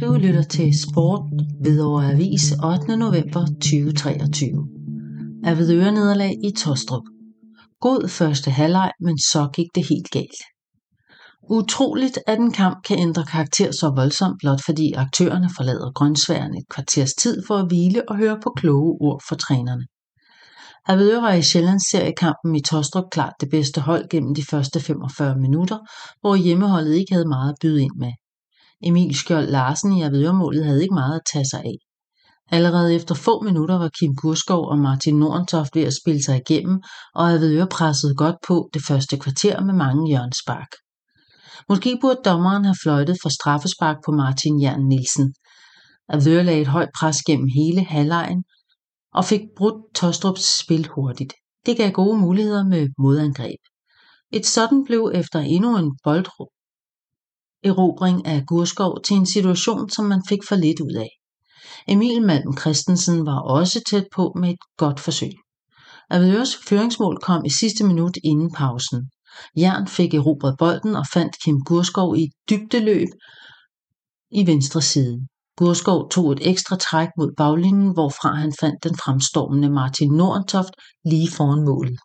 Du lytter til Sport Hvidovre Avis 8. november 2023. Avedøre nederlag i Tostrup. God første halvleg, men så gik det helt galt. Utroligt, at en kamp kan ændre karakter så voldsomt, blot fordi aktørerne forlader grøntsværen et kvarters tid for at hvile og høre på kloge ord fra trænerne. Avedøre var i Sjællandsseriekampen i Tostrup klart det bedste hold gennem de første 45 minutter, hvor hjemmeholdet ikke havde meget at byde ind med. Emil Skjold Larsen i Avedøremålet havde ikke meget at tage sig af. Allerede efter få minutter var Kim Kurskov og Martin Nordentoft ved at spille sig igennem, og Avedøre pressede godt på det første kvarter med mange hjørnspark. Måske burde dommeren have fløjtet for straffespark på Martin Jern Nielsen. Avedøre lagde et højt pres gennem hele halvlejen og fik brudt Tostrups spil hurtigt. Det gav gode muligheder med modangreb. Et sådan blev efter endnu en boldro erobring af Gurskov til en situation, som man fik for lidt ud af. Emil Malm Christensen var også tæt på med et godt forsøg. Avedøres føringsmål kom i sidste minut inden pausen. Jern fik erobret bolden og fandt Kim Gurskov i et dybdeløb i venstre side. Gurskov tog et ekstra træk mod baglinjen, hvorfra han fandt den fremstormende Martin Nordentoft lige foran målet.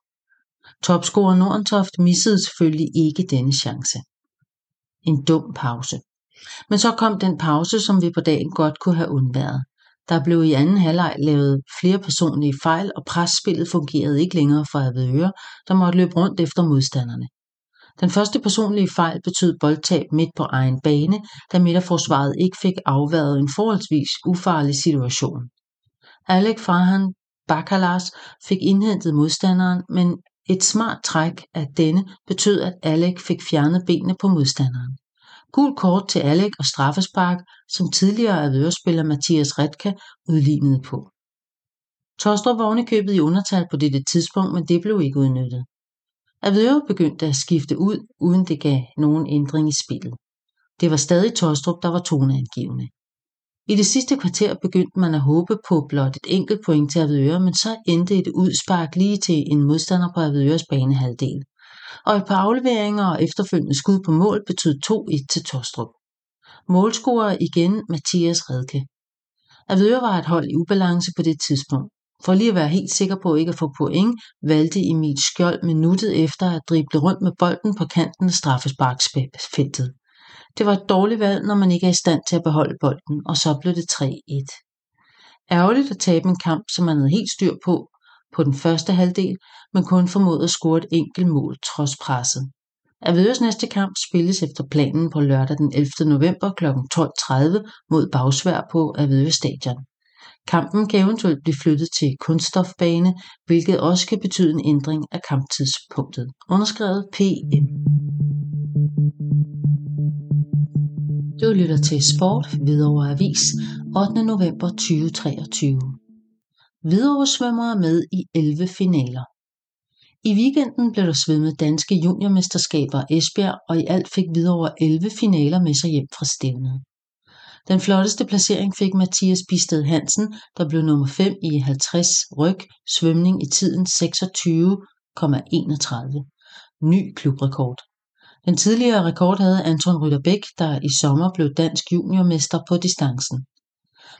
Topscorer Nordentoft missede selvfølgelig ikke denne chance en dum pause. Men så kom den pause, som vi på dagen godt kunne have undværet. Der blev i anden halvleg lavet flere personlige fejl, og presspillet fungerede ikke længere for Avedøre, der måtte løbe rundt efter modstanderne. Den første personlige fejl betød boldtab midt på egen bane, da midterforsvaret ikke fik afværet en forholdsvis ufarlig situation. Alec Farhan Bakalas fik indhentet modstanderen, men et smart træk af denne betød, at Alec fik fjernet benene på modstanderen. Gul kort til Alec og straffespark, som tidligere Avedørespiller Mathias Redka udlignede på. Tostrup var købet i undertal på dette tidspunkt, men det blev ikke udnyttet. Avedøre begyndte at skifte ud, uden det gav nogen ændring i spillet. Det var stadig Tostrup, der var toneangivende. I det sidste kvarter begyndte man at håbe på blot et enkelt point til Avedøre, men så endte et udspark lige til en modstander på Avedøres banehalvdel. Og et par afleveringer og efterfølgende skud på mål betød 2-1 til Tostrup. Målscorer igen Mathias Redke. Avedøre var et hold i ubalance på det tidspunkt. For lige at være helt sikker på ikke at få point, valgte Emil Skjold minuttet efter at drible rundt med bolden på kanten af straffesparksfeltet. Det var et dårligt valg, når man ikke er i stand til at beholde bolden, og så blev det 3-1. Ærgerligt at tabe en kamp, som man havde helt styr på på den første halvdel, men kun formåede at score et enkelt mål trods presset. Avedøs næste kamp spilles efter planen på lørdag den 11. november kl. 12.30 mod Bagsvær på Avedøs Stadion. Kampen kan eventuelt blive flyttet til kunststofbane, hvilket også kan betyde en ændring af kamptidspunktet. Underskrevet PM. Du lytter til Sport Hvidovre Avis 8. november 2023. Hvidovre svømmer med i 11 finaler. I weekenden blev der svømmet danske juniormesterskaber Esbjerg, og i alt fik Hvidovre 11 finaler med sig hjem fra stævnet. Den flotteste placering fik Mathias Bisted Hansen, der blev nummer 5 i 50 ryg svømning i tiden 26,31. Ny klubrekord. Den tidligere rekord havde Anton Rytterbæk, der i sommer blev dansk juniormester på distancen.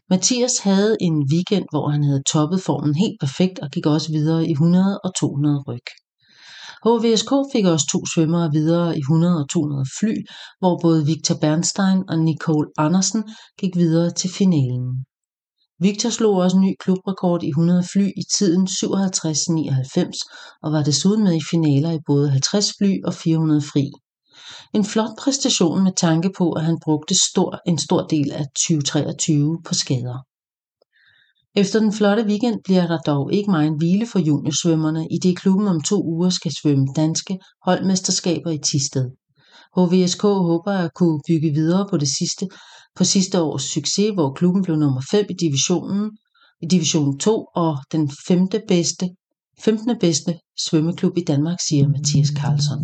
Mathias havde en weekend, hvor han havde toppet formen helt perfekt og gik også videre i 100 og 200 ryg. HVSK fik også to svømmere videre i 100 og 200 fly, hvor både Victor Bernstein og Nicole Andersen gik videre til finalen. Victor slog også en ny klubrekord i 100 fly i tiden 57-99 og var desuden med i finaler i både 50 fly og 400 fri. En flot præstation med tanke på, at han brugte stor, en stor del af 2023 på skader. Efter den flotte weekend bliver der dog ikke meget hvile for juniorsvømmerne, i det klubben om to uger skal svømme danske holdmesterskaber i Tisted. HVSK håber at kunne bygge videre på det sidste på sidste års succes, hvor klubben blev nummer 5 i divisionen i division 2 og den femte bedste 15. bedste svømmeklub i Danmark, siger Mathias Karlsson.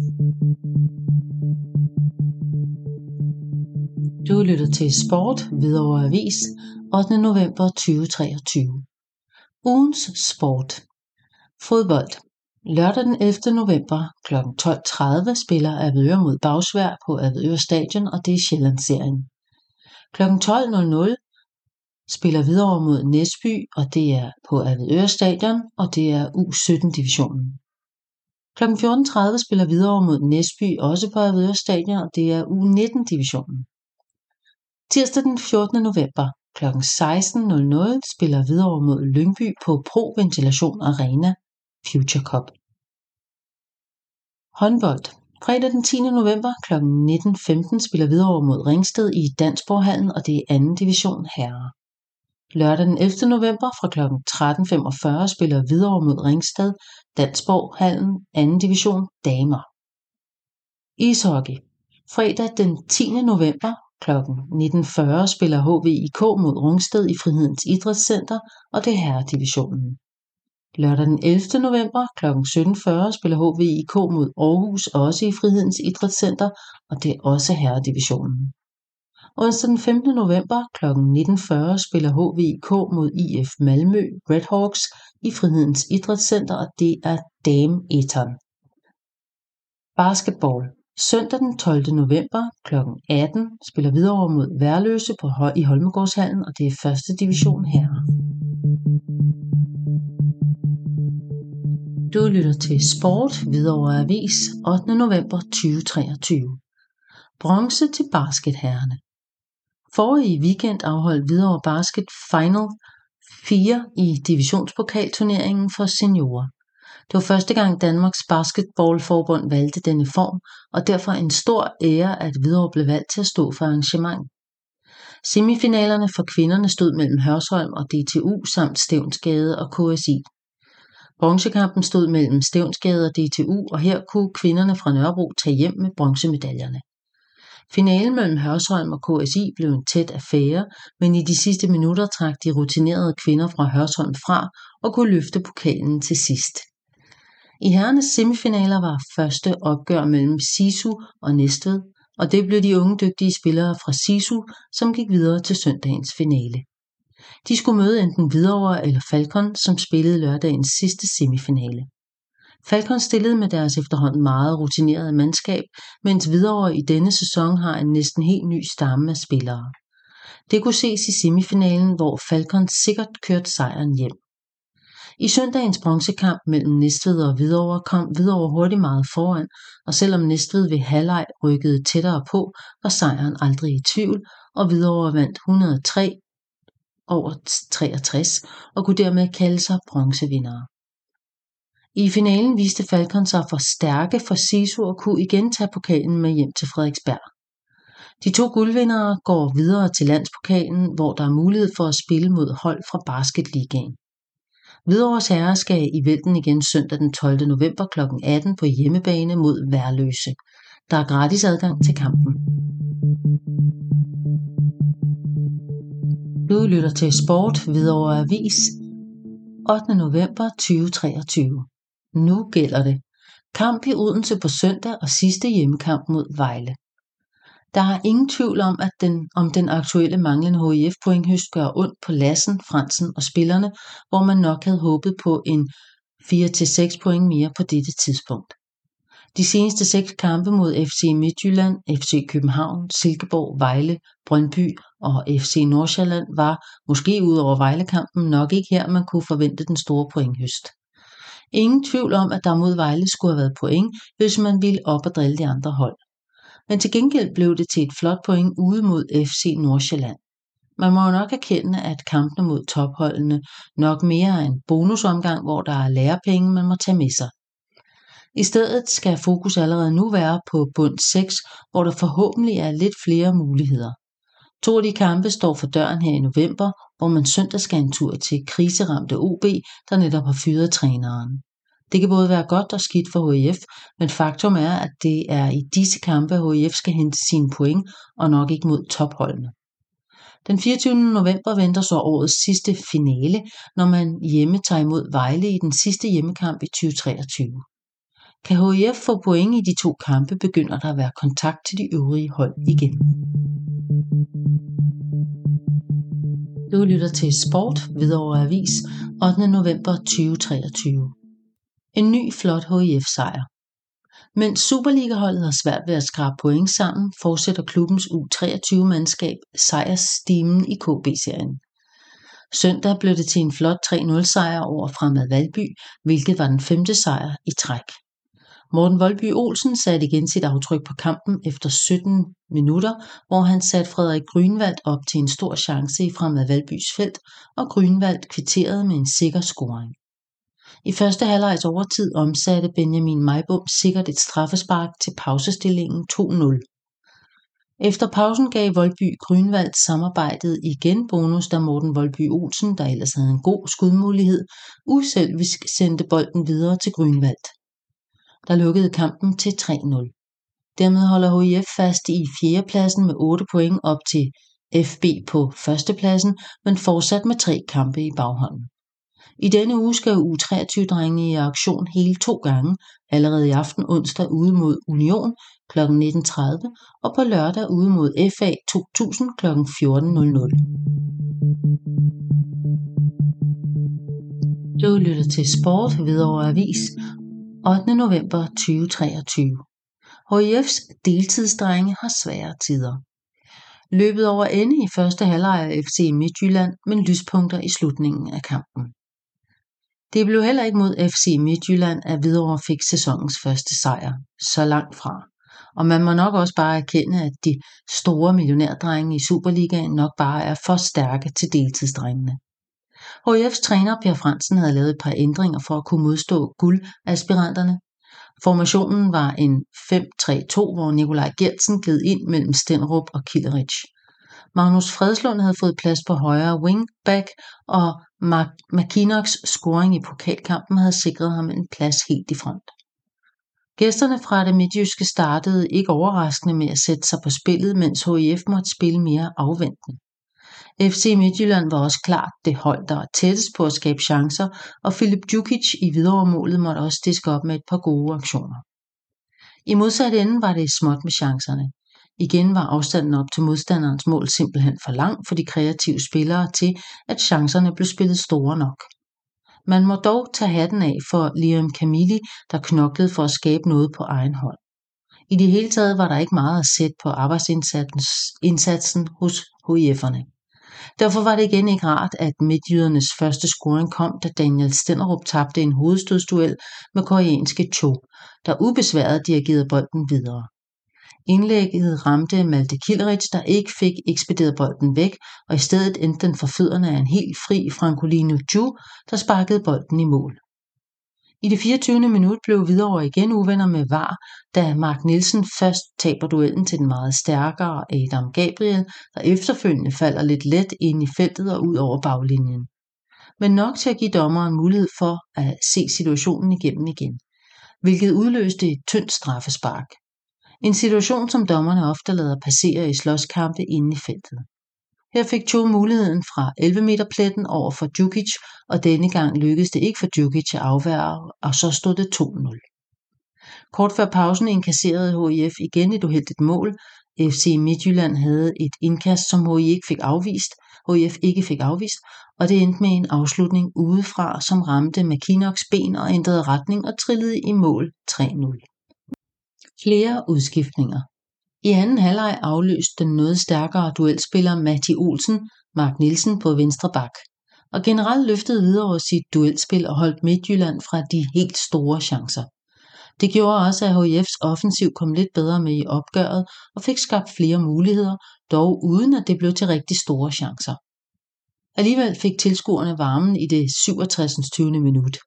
Du lytter til Sport Hvidovre Avis 8. november 2023. Ugens sport. Fodbold. Lørdag den 11. november kl. 12.30 spiller Avedøre mod Bagsvær på Avedøre Stadion, og det er Sjællandsserien. 12.00 spiller videre mod Næsby, og det er på Avedøre Stadion, og det er U17 divisionen. Kl. 14.30 spiller videre mod Næsby, også på Avedøre Stadion, og det er U19 divisionen. Tirsdag den 14. november kl. 16.00 spiller videre mod Lyngby på Pro Ventilation Arena Future Cup. Håndbold Fredag den 10. november kl. 19.15 spiller videre mod Ringsted i Dansborghallen, og det er 2. division herrer. Lørdag den 11. november fra kl. 13.45 spiller Hvidovre mod Ringsted, Dansborg Hallen 2. division damer. Ishockey Fredag den 10. november kl. 19.40 spiller HVIK mod Rungsted i Frihedens Idrætscenter, og det er herredivisionen. Lørdag den 11. november kl. 17.40 spiller HVIK mod Aarhus også i Frihedens Idrætscenter, og det er også herredivisionen. Onsdag den 15. november kl. 19.40 spiller HVIK mod IF Malmø Redhawks i Frihedens Idrætscenter, og det er Dame Eton. Basketball Søndag den 12. november kl. 18 spiller Hvidovre mod Værløse på i Holmegårdshallen, og det er første division her. Du lytter til Sport Hvidovre Avis 8. november 2023. Bronze til basketherrerne. Forrige weekend afholdt Hvidovre Basket Final 4 i divisionspokalturneringen for seniorer. Det var første gang Danmarks Basketballforbund valgte denne form, og derfor en stor ære, at Hvidovre blev valgt til at stå for arrangement. Semifinalerne for kvinderne stod mellem Hørsholm og DTU samt Stævnsgade og KSI. Bronzekampen stod mellem Stævnsgade og DTU, og her kunne kvinderne fra Nørrebro tage hjem med bronzemedaljerne. Finalen mellem Hørsholm og KSI blev en tæt affære, men i de sidste minutter trak de rutinerede kvinder fra Hørsholm fra og kunne løfte pokalen til sidst. I herrenes semifinaler var første opgør mellem Sisu og Næstved, og det blev de unge dygtige spillere fra Sisu, som gik videre til søndagens finale. De skulle møde enten Hvidovre eller Falcon, som spillede lørdagens sidste semifinale. Falcons stillede med deres efterhånden meget rutinerede mandskab, mens Hvidovre i denne sæson har en næsten helt ny stamme af spillere. Det kunne ses i semifinalen, hvor Falcons sikkert kørte sejren hjem. I søndagens bronzekamp mellem Næstved og Hvidovre kom Hvidovre hurtigt meget foran, og selvom Næstved ved halvleg rykkede tættere på, var sejren aldrig i tvivl, og Hvidovre vandt 103 over 63 og kunne dermed kalde sig bronzevindere. I finalen viste Falcon sig for stærke for Sisu og kunne igen tage pokalen med hjem til Frederiksberg. De to guldvindere går videre til landspokalen, hvor der er mulighed for at spille mod hold fra Basketligaen. Hvidovres Herre skal i vælten igen søndag den 12. november kl. 18 på hjemmebane mod Værløse. Der er gratis adgang til kampen. Du lytter til Sport Hvidovre Avis 8. november 2023. Nu gælder det. Kamp i Odense på søndag og sidste hjemmekamp mod Vejle. Der er ingen tvivl om, at den, om den aktuelle manglende HIF pointhøst gør ondt på Lassen, Fransen og spillerne, hvor man nok havde håbet på en 4-6 point mere på dette tidspunkt. De seneste seks kampe mod FC Midtjylland, FC København, Silkeborg, Vejle, Brøndby og FC Nordsjælland var, måske ud over Vejlekampen, nok ikke her, man kunne forvente den store pointhøst. Ingen tvivl om, at der mod Vejle skulle have været point, hvis man ville op og drille de andre hold men til gengæld blev det til et flot point ude mod FC Nordsjælland. Man må jo nok erkende, at kampene mod topholdene nok mere er en bonusomgang, hvor der er lærepenge, man må tage med sig. I stedet skal fokus allerede nu være på bund 6, hvor der forhåbentlig er lidt flere muligheder. To af de kampe står for døren her i november, hvor man søndag skal en tur til kriseramte OB, der netop har fyret træneren. Det kan både være godt og skidt for HIF, men faktum er, at det er i disse kampe, HIF skal hente sine point, og nok ikke mod topholdene. Den 24. november venter så årets sidste finale, når man hjemme tager imod Vejle i den sidste hjemmekamp i 2023. Kan HIF få point i de to kampe, begynder der at være kontakt til de øvrige hold igen. Du lytter til Sport Hvidovre Avis 8. november 2023. En ny flot HIF-sejr. Mens Superligaholdet har svært ved at skrabe point sammen, fortsætter klubbens U23-mandskab sejrsstimen i KB-serien. Søndag blev det til en flot 3-0 sejr over Fremad Valby, hvilket var den femte sejr i træk. Morten Voldby Olsen satte igen sit aftryk på kampen efter 17 minutter, hvor han satte Frederik Grünwald op til en stor chance i Fremad Valbys felt, og Grünwald kvitterede med en sikker scoring. I første halvlejs overtid omsatte Benjamin Majbom sikkert et straffespark til pausestillingen 2-0. Efter pausen gav Voldby Grünwald samarbejdet igen bonus, da Morten Voldby Olsen, der ellers havde en god skudmulighed, uselvisk sendte bolden videre til Grünwald. Der lukkede kampen til 3-0. Dermed holder HIF fast i fjerdepladsen med 8 point op til FB på førstepladsen, men fortsat med tre kampe i baghånden. I denne uge skal U23-drengene i aktion hele to gange, allerede i aften onsdag ude mod Union kl. 19.30 og på lørdag ude mod FA 2000 kl. 14.00. Du lytter til Sport Hvidovre Avis 8. november 2023. HIF's deltidsdrenge har svære tider. Løbet over ende i første halvleg af FC Midtjylland, men lyspunkter i slutningen af kampen. Det blev heller ikke mod FC Midtjylland, at Hvidovre fik sæsonens første sejr. Så langt fra. Og man må nok også bare erkende, at de store millionærdrenge i Superligaen nok bare er for stærke til deltidsdrengene. HF's træner Per Fransen havde lavet et par ændringer for at kunne modstå guldaspiranterne. Formationen var en 5-3-2, hvor Nikolaj Gertsen gled ind mellem Stenrup og Kilderich. Magnus Fredslund havde fået plads på højre wingback, og McKinnock's scoring i pokalkampen havde sikret ham en plads helt i front. Gæsterne fra det midtjyske startede ikke overraskende med at sætte sig på spillet, mens HIF måtte spille mere afventende. FC Midtjylland var også klart det hold, der var tættest på at skabe chancer, og Filip Djukic i videremålet måtte også diske op med et par gode aktioner. I modsat ende var det småt med chancerne. Igen var afstanden op til modstanderens mål simpelthen for lang for de kreative spillere til, at chancerne blev spillet store nok. Man må dog tage hatten af for Liam Camilli, der knoklede for at skabe noget på egen hånd. I det hele taget var der ikke meget at sætte på arbejdsindsatsen hos HIF'erne. Derfor var det igen ikke rart, at midtjydernes første scoring kom, da Daniel Stenderup tabte en hovedstødsduel med koreanske Cho, der ubesværet dirigerede bolden videre. Indlægget ramte Malte Kilderich, der ikke fik ekspederet bolden væk, og i stedet endte den for fødderne af en helt fri Francolino Ju, der sparkede bolden i mål. I det 24. minut blev Hvidovre igen uvenner med VAR, da Mark Nielsen først taber duellen til den meget stærkere Adam Gabriel, der efterfølgende falder lidt let ind i feltet og ud over baglinjen. Men nok til at give dommeren mulighed for at se situationen igennem igen, hvilket udløste et tyndt straffespark. En situation, som dommerne ofte lader passere i slåskampe inde i feltet. Her fik Cho muligheden fra 11 meter pletten over for Djukic, og denne gang lykkedes det ikke for Djukic at afværge, og så stod det 2-0. Kort før pausen inkasserede HIF igen et uheldigt mål. FC Midtjylland havde et indkast, som HIF ikke fik afvist, HIF ikke fik afvist, og det endte med en afslutning udefra, som ramte McKinnocks ben og ændrede retning og trillede i mål 3-0. Flere udskiftninger i anden halvleg afløste den noget stærkere duelspiller Matti Olsen Mark Nielsen på venstre bak, og generelt løftede videre sit duelspil og holdt Midtjylland fra de helt store chancer. Det gjorde også, at HIF's offensiv kom lidt bedre med i opgøret og fik skabt flere muligheder, dog uden at det blev til rigtig store chancer. Alligevel fik tilskuerne varmen i det 67. 20. minut.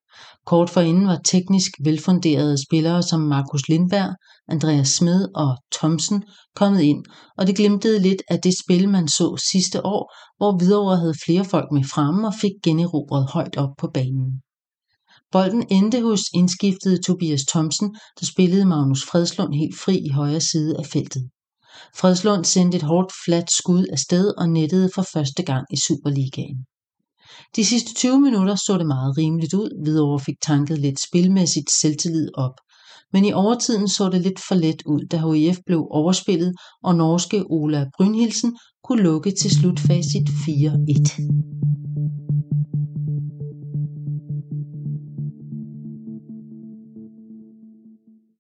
Kort forinden var teknisk velfunderede spillere som Markus Lindberg, Andreas Smed og Thomsen kommet ind, og det glimtede lidt af det spil, man så sidste år, hvor Hvidovre havde flere folk med fremme og fik generobret højt op på banen. Bolden endte hos indskiftede Tobias Thomsen, der spillede Magnus Fredslund helt fri i højre side af feltet. Fredslund sendte et hårdt fladt skud afsted og nettede for første gang i Superligaen. De sidste 20 minutter så det meget rimeligt ud. Hvidovre fik tanket lidt spilmæssigt selvtillid op. Men i overtiden så det lidt for let ud, da HIF blev overspillet, og norske Ola Brynhilsen kunne lukke til slutfacit 4-1.